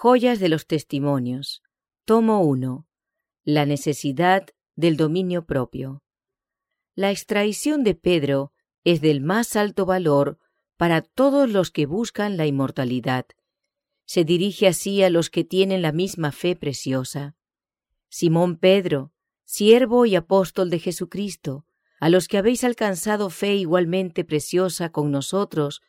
Joyas de los Testimonios. Tomo 1. La necesidad del dominio propio. La extraición de Pedro es del más alto valor para todos los que buscan la inmortalidad. Se dirige así a los que tienen la misma fe preciosa. Simón Pedro, siervo y apóstol de Jesucristo, a los que habéis alcanzado fe igualmente preciosa con nosotros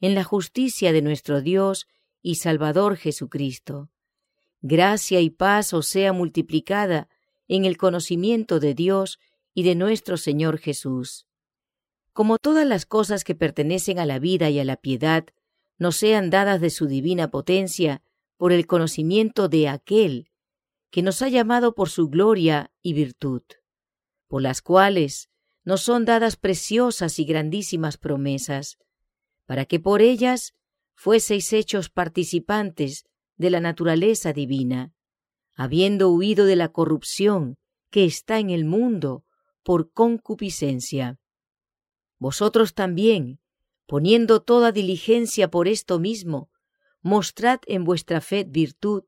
en la justicia de nuestro Dios y Salvador Jesucristo. Gracia y paz os sea multiplicada en el conocimiento de Dios y de nuestro Señor Jesús. Como todas las cosas que pertenecen a la vida y a la piedad nos sean dadas de su divina potencia por el conocimiento de aquel que nos ha llamado por su gloria y virtud, por las cuales nos son dadas preciosas y grandísimas promesas, para que por ellas fueseis hechos participantes de la naturaleza divina, habiendo huido de la corrupción que está en el mundo por concupiscencia. Vosotros también, poniendo toda diligencia por esto mismo, mostrad en vuestra fe virtud,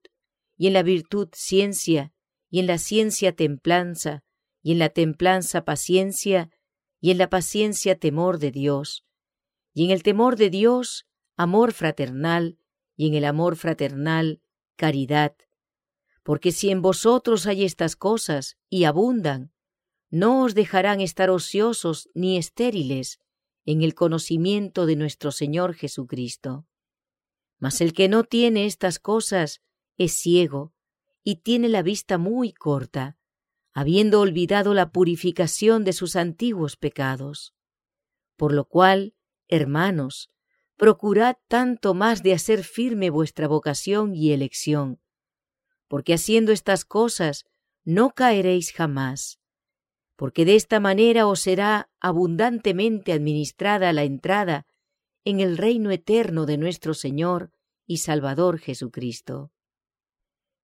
y en la virtud ciencia, y en la ciencia templanza, y en la templanza paciencia, y en la paciencia temor de Dios, y en el temor de Dios amor fraternal, y en el amor fraternal caridad. Porque si en vosotros hay estas cosas, y abundan, no os dejarán estar ociosos ni estériles en el conocimiento de nuestro Señor Jesucristo. Mas el que no tiene estas cosas es ciego y tiene la vista muy corta, habiendo olvidado la purificación de sus antiguos pecados. Por lo cual, hermanos, procurad tanto más de hacer firme vuestra vocación y elección, porque haciendo estas cosas no caeréis jamás, porque de esta manera os será abundantemente administrada la entrada en el reino eterno de nuestro Señor y Salvador Jesucristo.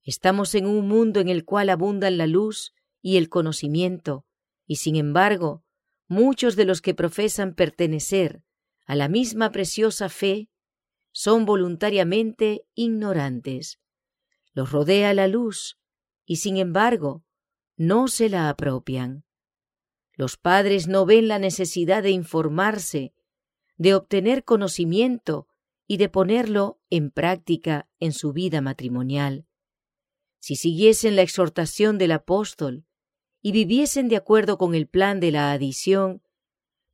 Estamos en un mundo en el cual abundan la luz y el conocimiento, y sin embargo, muchos de los que profesan pertenecer a la misma preciosa fe son voluntariamente ignorantes. Los rodea la luz, y sin embargo, no se la apropian. Los padres no ven la necesidad de informarse, de obtener conocimiento y de ponerlo en práctica en su vida matrimonial. Si siguiesen la exhortación del apóstol, y viviesen de acuerdo con el plan de la adición,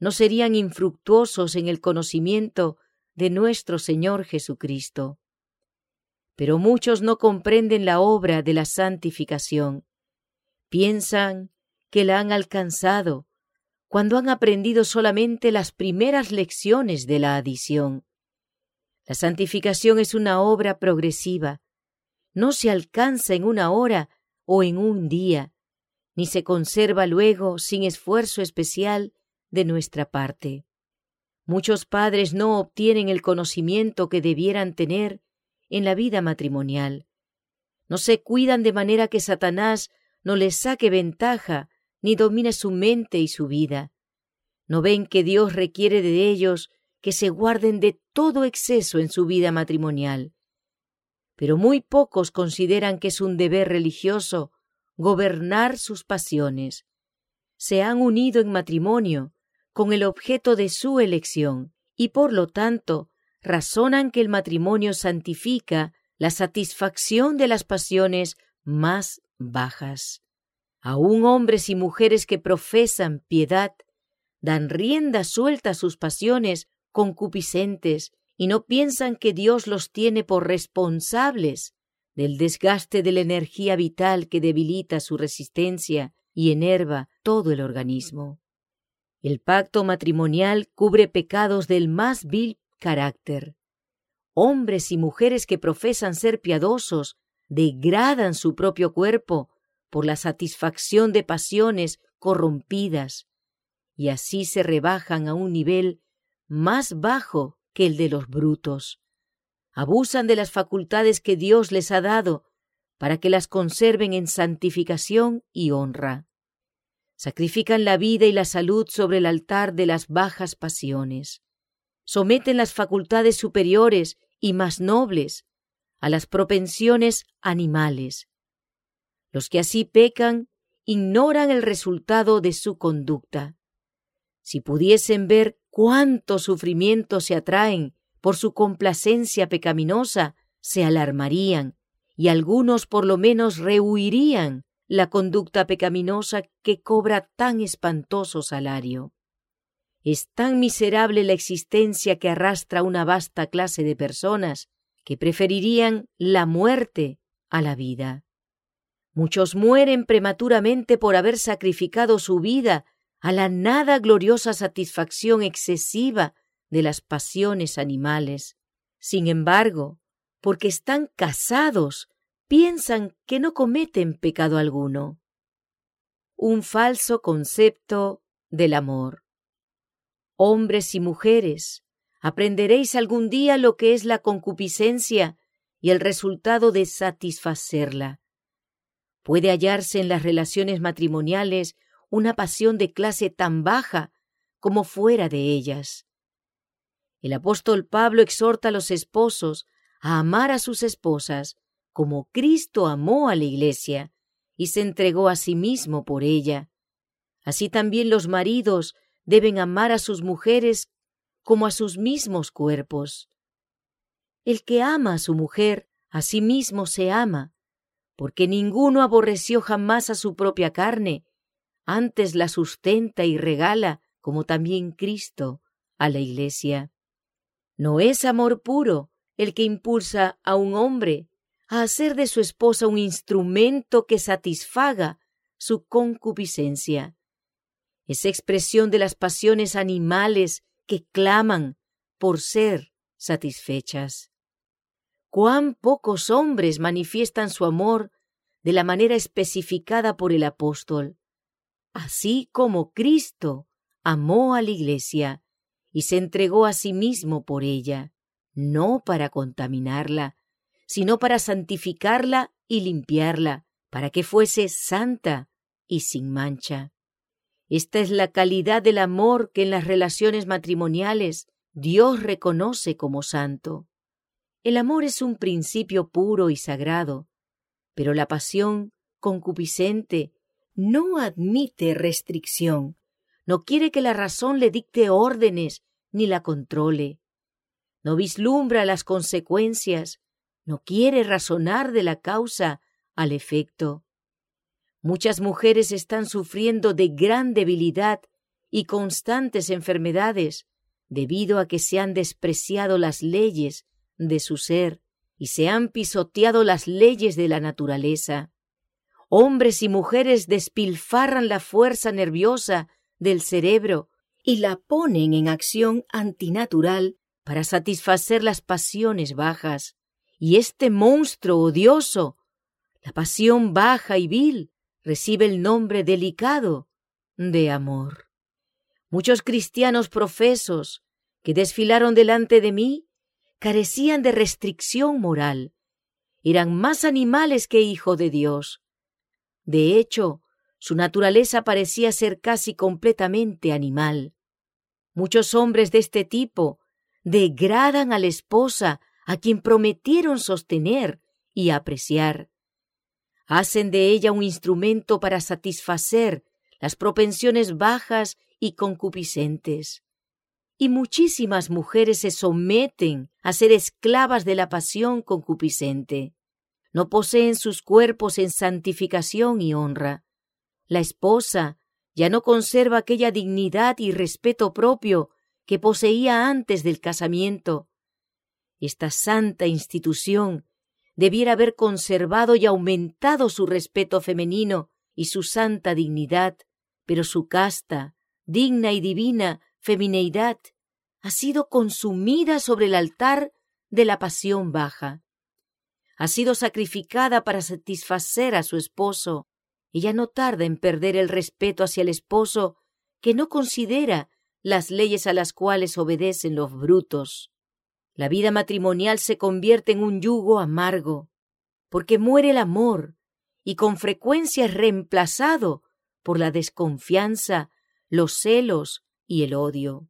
no serían infructuosos en el conocimiento de nuestro Señor Jesucristo. Pero muchos no comprenden la obra de la santificación. Piensan que la han alcanzado cuando han aprendido solamente las primeras lecciones de la adición. La santificación es una obra progresiva. No se alcanza en una hora o en un día, ni se conserva luego sin esfuerzo especial de nuestra parte. Muchos padres no obtienen el conocimiento que debieran tener en la vida matrimonial. No se cuidan de manera que Satanás no les saque ventaja ni domine su mente y su vida. No ven que Dios requiere de ellos que se guarden de todo exceso en su vida matrimonial. Pero muy pocos consideran que es un deber religioso gobernar sus pasiones. Se han unido en matrimonio con el objeto de su elección y por lo tanto razonan que el matrimonio santifica la satisfacción de las pasiones más bajas. Aún hombres y mujeres que profesan piedad dan rienda suelta a sus pasiones concupiscentes y no piensan que Dios los tiene por responsables del desgaste de la energía vital que debilita su resistencia y enerva todo el organismo. El pacto matrimonial cubre pecados del más vil carácter. Hombres y mujeres que profesan ser piadosos degradan su propio cuerpo por la satisfacción de pasiones corrompidas, y así se rebajan a un nivel más bajo que el de los brutos abusan de las facultades que Dios les ha dado para que las conserven en santificación y honra. Sacrifican la vida y la salud sobre el altar de las bajas pasiones. Someten las facultades superiores y más nobles a las propensiones animales. Los que así pecan ignoran el resultado de su conducta. Si pudiesen ver cuántos sufrimientos se atraen por su complacencia pecaminosa, se alarmarían y algunos por lo menos rehuirían la conducta pecaminosa que cobra tan espantoso salario. Es tan miserable la existencia que arrastra una vasta clase de personas que preferirían la muerte a la vida. Muchos mueren prematuramente por haber sacrificado su vida a la nada gloriosa satisfacción excesiva de las pasiones animales. Sin embargo, porque están casados piensan que no cometen pecado alguno. Un falso concepto del amor. Hombres y mujeres, aprenderéis algún día lo que es la concupiscencia y el resultado de satisfacerla. Puede hallarse en las relaciones matrimoniales una pasión de clase tan baja como fuera de ellas. El apóstol Pablo exhorta a los esposos a amar a sus esposas como Cristo amó a la Iglesia y se entregó a sí mismo por ella. Así también los maridos deben amar a sus mujeres como a sus mismos cuerpos. El que ama a su mujer, a sí mismo se ama, porque ninguno aborreció jamás a su propia carne, antes la sustenta y regala, como también Cristo, a la Iglesia. No es amor puro el que impulsa a un hombre a hacer de su esposa un instrumento que satisfaga su concupiscencia. Es expresión de las pasiones animales que claman por ser satisfechas. Cuán pocos hombres manifiestan su amor de la manera especificada por el apóstol, así como Cristo amó a la Iglesia y se entregó a sí mismo por ella, no para contaminarla, sino para santificarla y limpiarla, para que fuese santa y sin mancha. Esta es la calidad del amor que en las relaciones matrimoniales Dios reconoce como santo. El amor es un principio puro y sagrado, pero la pasión concupiscente no admite restricción, no quiere que la razón le dicte órdenes ni la controle. No vislumbra las consecuencias, no quiere razonar de la causa al efecto. Muchas mujeres están sufriendo de gran debilidad y constantes enfermedades debido a que se han despreciado las leyes de su ser y se han pisoteado las leyes de la naturaleza. Hombres y mujeres despilfarran la fuerza nerviosa del cerebro y la ponen en acción antinatural para satisfacer las pasiones bajas. Y este monstruo odioso, la pasión baja y vil, recibe el nombre delicado de amor. Muchos cristianos profesos que desfilaron delante de mí carecían de restricción moral, eran más animales que hijo de Dios. De hecho, su naturaleza parecía ser casi completamente animal. Muchos hombres de este tipo degradan a la esposa a quien prometieron sostener y apreciar. Hacen de ella un instrumento para satisfacer las propensiones bajas y concupiscentes. Y muchísimas mujeres se someten a ser esclavas de la pasión concupiscente. No poseen sus cuerpos en santificación y honra. La esposa ya no conserva aquella dignidad y respeto propio que poseía antes del casamiento, esta santa institución debiera haber conservado y aumentado su respeto femenino y su santa dignidad, pero su casta, digna y divina femineidad ha sido consumida sobre el altar de la pasión baja. Ha sido sacrificada para satisfacer a su esposo. Ella no tarda en perder el respeto hacia el esposo que no considera las leyes a las cuales obedecen los brutos. La vida matrimonial se convierte en un yugo amargo, porque muere el amor y con frecuencia es reemplazado por la desconfianza, los celos y el odio.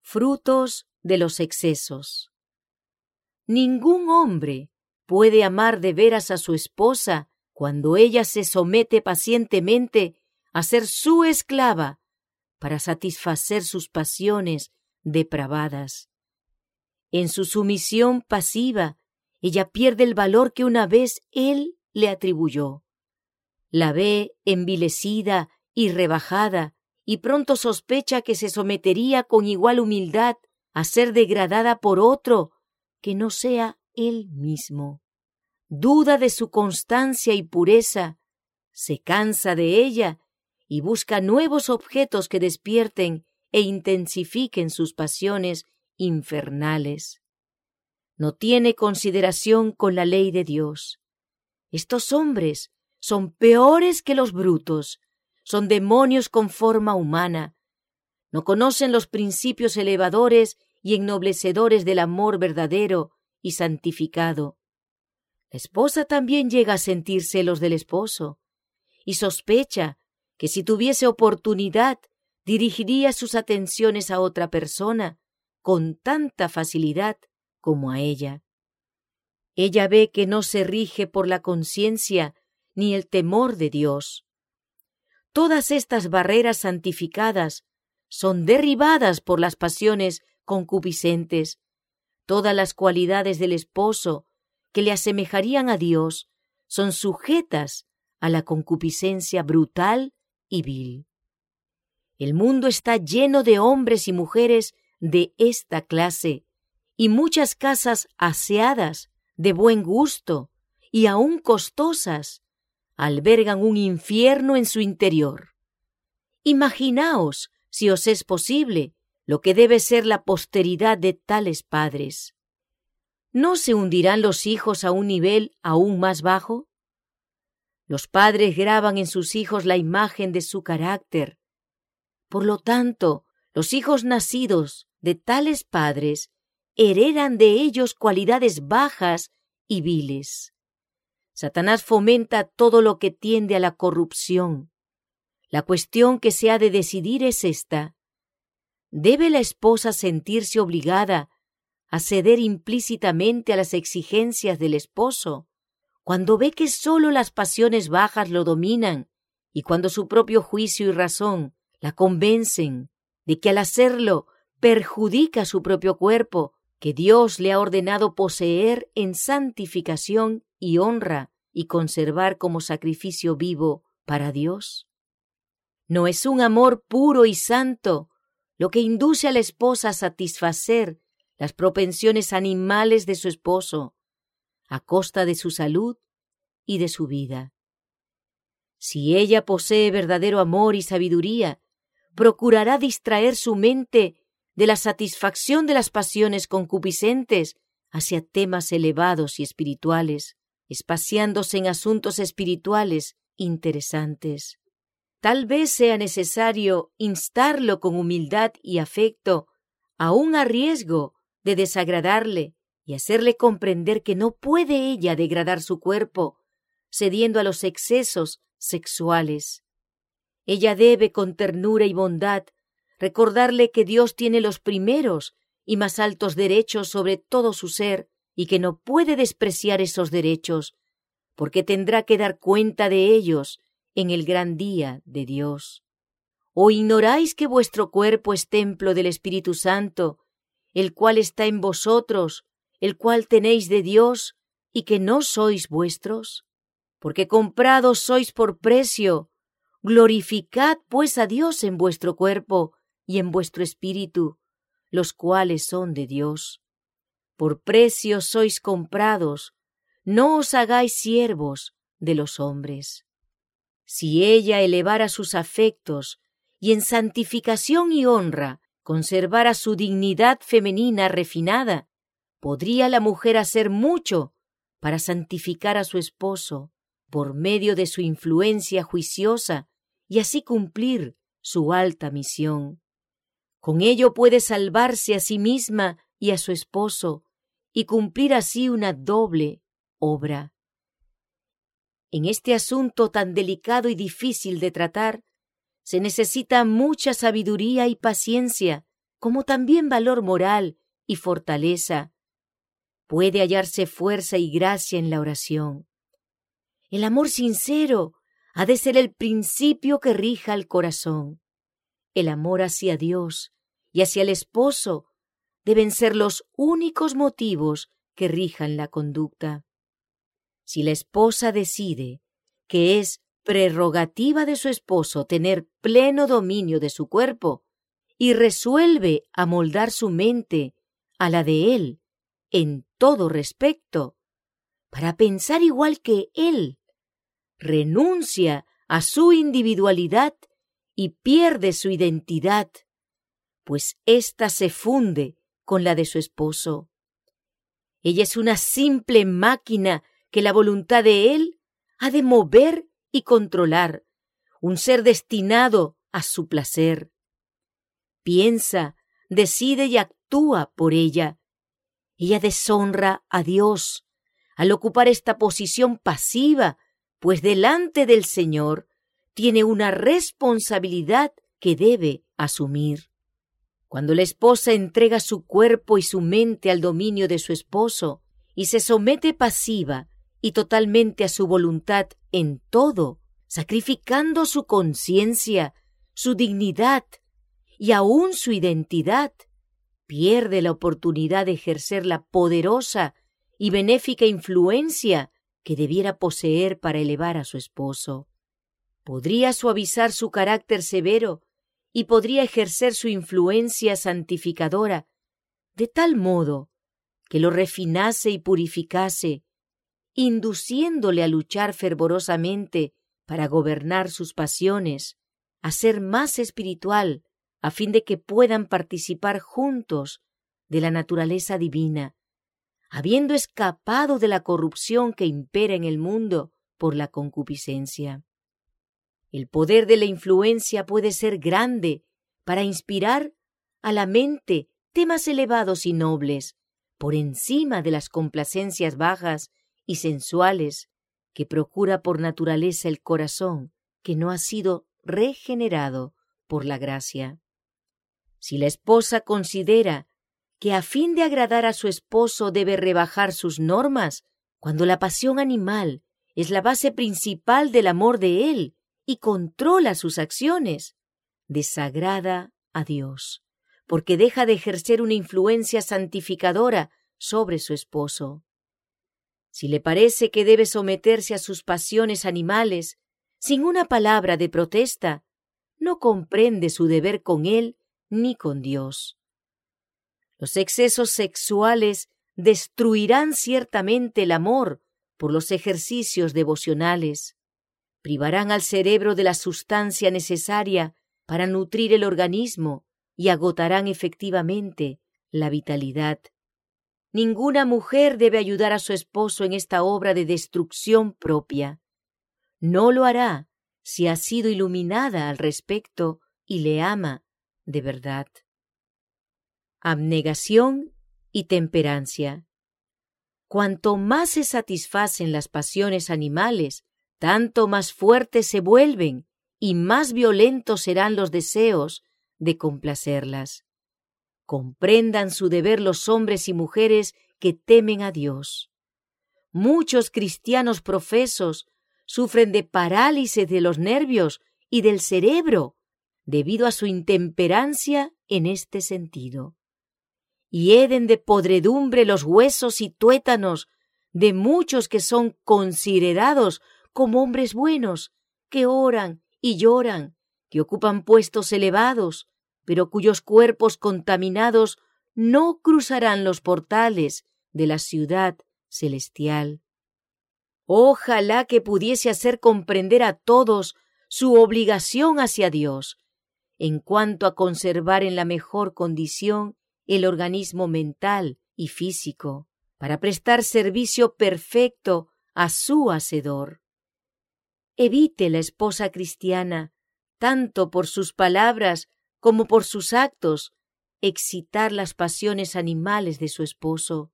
Frutos de los excesos. Ningún hombre puede amar de veras a su esposa cuando ella se somete pacientemente a ser su esclava para satisfacer sus pasiones depravadas. En su sumisión pasiva, ella pierde el valor que una vez él le atribuyó. La ve envilecida y rebajada, y pronto sospecha que se sometería con igual humildad a ser degradada por otro que no sea él mismo. Duda de su constancia y pureza, se cansa de ella y busca nuevos objetos que despierten e intensifiquen sus pasiones infernales. No tiene consideración con la ley de Dios. Estos hombres son peores que los brutos, son demonios con forma humana, no conocen los principios elevadores y ennoblecedores del amor verdadero y santificado. La esposa también llega a sentir celos del esposo, y sospecha que si tuviese oportunidad dirigiría sus atenciones a otra persona con tanta facilidad como a ella. Ella ve que no se rige por la conciencia ni el temor de Dios. Todas estas barreras santificadas son derribadas por las pasiones concupiscentes. Todas las cualidades del esposo que le asemejarían a Dios son sujetas a la concupiscencia brutal y vil. El mundo está lleno de hombres y mujeres de esta clase, y muchas casas aseadas, de buen gusto y aún costosas, albergan un infierno en su interior. Imaginaos, si os es posible, lo que debe ser la posteridad de tales padres. ¿No se hundirán los hijos a un nivel aún más bajo? Los padres graban en sus hijos la imagen de su carácter. Por lo tanto, los hijos nacidos de tales padres heredan de ellos cualidades bajas y viles. Satanás fomenta todo lo que tiende a la corrupción. La cuestión que se ha de decidir es esta. ¿Debe la esposa sentirse obligada a ceder implícitamente a las exigencias del esposo cuando ve que sólo las pasiones bajas lo dominan y cuando su propio juicio y razón la convencen de que al hacerlo perjudica su propio cuerpo, que Dios le ha ordenado poseer en santificación y honra y conservar como sacrificio vivo para Dios? ¿No es un amor puro y santo lo que induce a la esposa a satisfacer las propensiones animales de su esposo a costa de su salud y de su vida? Si ella posee verdadero amor y sabiduría, procurará distraer su mente de la satisfacción de las pasiones concupiscentes hacia temas elevados y espirituales, espaciándose en asuntos espirituales interesantes. Tal vez sea necesario instarlo con humildad y afecto, aun a riesgo de desagradarle y hacerle comprender que no puede ella degradar su cuerpo, cediendo a los excesos sexuales. Ella debe con ternura y bondad recordarle que Dios tiene los primeros y más altos derechos sobre todo su ser y que no puede despreciar esos derechos, porque tendrá que dar cuenta de ellos en el gran día de Dios. ¿O ignoráis que vuestro cuerpo es templo del Espíritu Santo, el cual está en vosotros, el cual tenéis de Dios, y que no sois vuestros? Porque comprados sois por precio, Glorificad pues a Dios en vuestro cuerpo y en vuestro espíritu, los cuales son de Dios. Por precio sois comprados, no os hagáis siervos de los hombres. Si ella elevara sus afectos y en santificación y honra conservara su dignidad femenina refinada, podría la mujer hacer mucho para santificar a su esposo por medio de su influencia juiciosa y así cumplir su alta misión. Con ello puede salvarse a sí misma y a su esposo y cumplir así una doble obra. En este asunto tan delicado y difícil de tratar, se necesita mucha sabiduría y paciencia, como también valor moral y fortaleza, puede hallarse fuerza y gracia en la oración. El amor sincero ha de ser el principio que rija el corazón. El amor hacia Dios y hacia el esposo deben ser los únicos motivos que rijan la conducta. Si la esposa decide que es prerrogativa de su esposo tener pleno dominio de su cuerpo y resuelve amoldar su mente a la de él en todo respecto, para pensar igual que él, renuncia a su individualidad y pierde su identidad, pues ésta se funde con la de su esposo. Ella es una simple máquina que la voluntad de él ha de mover y controlar, un ser destinado a su placer. Piensa, decide y actúa por ella. Ella deshonra a Dios al ocupar esta posición pasiva, pues delante del Señor tiene una responsabilidad que debe asumir. Cuando la esposa entrega su cuerpo y su mente al dominio de su esposo y se somete pasiva y totalmente a su voluntad en todo, sacrificando su conciencia, su dignidad y aún su identidad, pierde la oportunidad de ejercer la poderosa y benéfica influencia que debiera poseer para elevar a su esposo. Podría suavizar su carácter severo y podría ejercer su influencia santificadora de tal modo que lo refinase y purificase, induciéndole a luchar fervorosamente para gobernar sus pasiones, a ser más espiritual, a fin de que puedan participar juntos de la naturaleza divina, habiendo escapado de la corrupción que impera en el mundo por la concupiscencia. El poder de la influencia puede ser grande para inspirar a la mente temas elevados y nobles, por encima de las complacencias bajas y sensuales que procura por naturaleza el corazón que no ha sido regenerado por la gracia. Si la esposa considera que a fin de agradar a su esposo debe rebajar sus normas, cuando la pasión animal es la base principal del amor de él y controla sus acciones, desagrada a Dios, porque deja de ejercer una influencia santificadora sobre su esposo. Si le parece que debe someterse a sus pasiones animales, sin una palabra de protesta, no comprende su deber con él ni con Dios. Los excesos sexuales destruirán ciertamente el amor por los ejercicios devocionales, privarán al cerebro de la sustancia necesaria para nutrir el organismo y agotarán efectivamente la vitalidad. Ninguna mujer debe ayudar a su esposo en esta obra de destrucción propia. No lo hará si ha sido iluminada al respecto y le ama de verdad. Abnegación y temperancia. Cuanto más se satisfacen las pasiones animales, tanto más fuertes se vuelven y más violentos serán los deseos de complacerlas. Comprendan su deber los hombres y mujeres que temen a Dios. Muchos cristianos profesos sufren de parálisis de los nervios y del cerebro debido a su intemperancia en este sentido. Hieden de podredumbre los huesos y tuétanos de muchos que son considerados como hombres buenos, que oran y lloran, que ocupan puestos elevados, pero cuyos cuerpos contaminados no cruzarán los portales de la ciudad celestial. Ojalá que pudiese hacer comprender a todos su obligación hacia Dios, en cuanto a conservar en la mejor condición el organismo mental y físico, para prestar servicio perfecto a su Hacedor. Evite la esposa cristiana, tanto por sus palabras como por sus actos, excitar las pasiones animales de su esposo.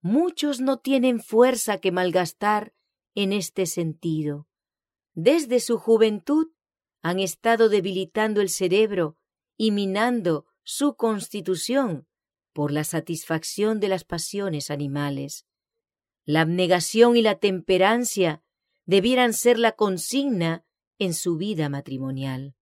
Muchos no tienen fuerza que malgastar en este sentido. Desde su juventud han estado debilitando el cerebro y minando su constitución por la satisfacción de las pasiones animales. La abnegación y la temperancia debieran ser la consigna en su vida matrimonial.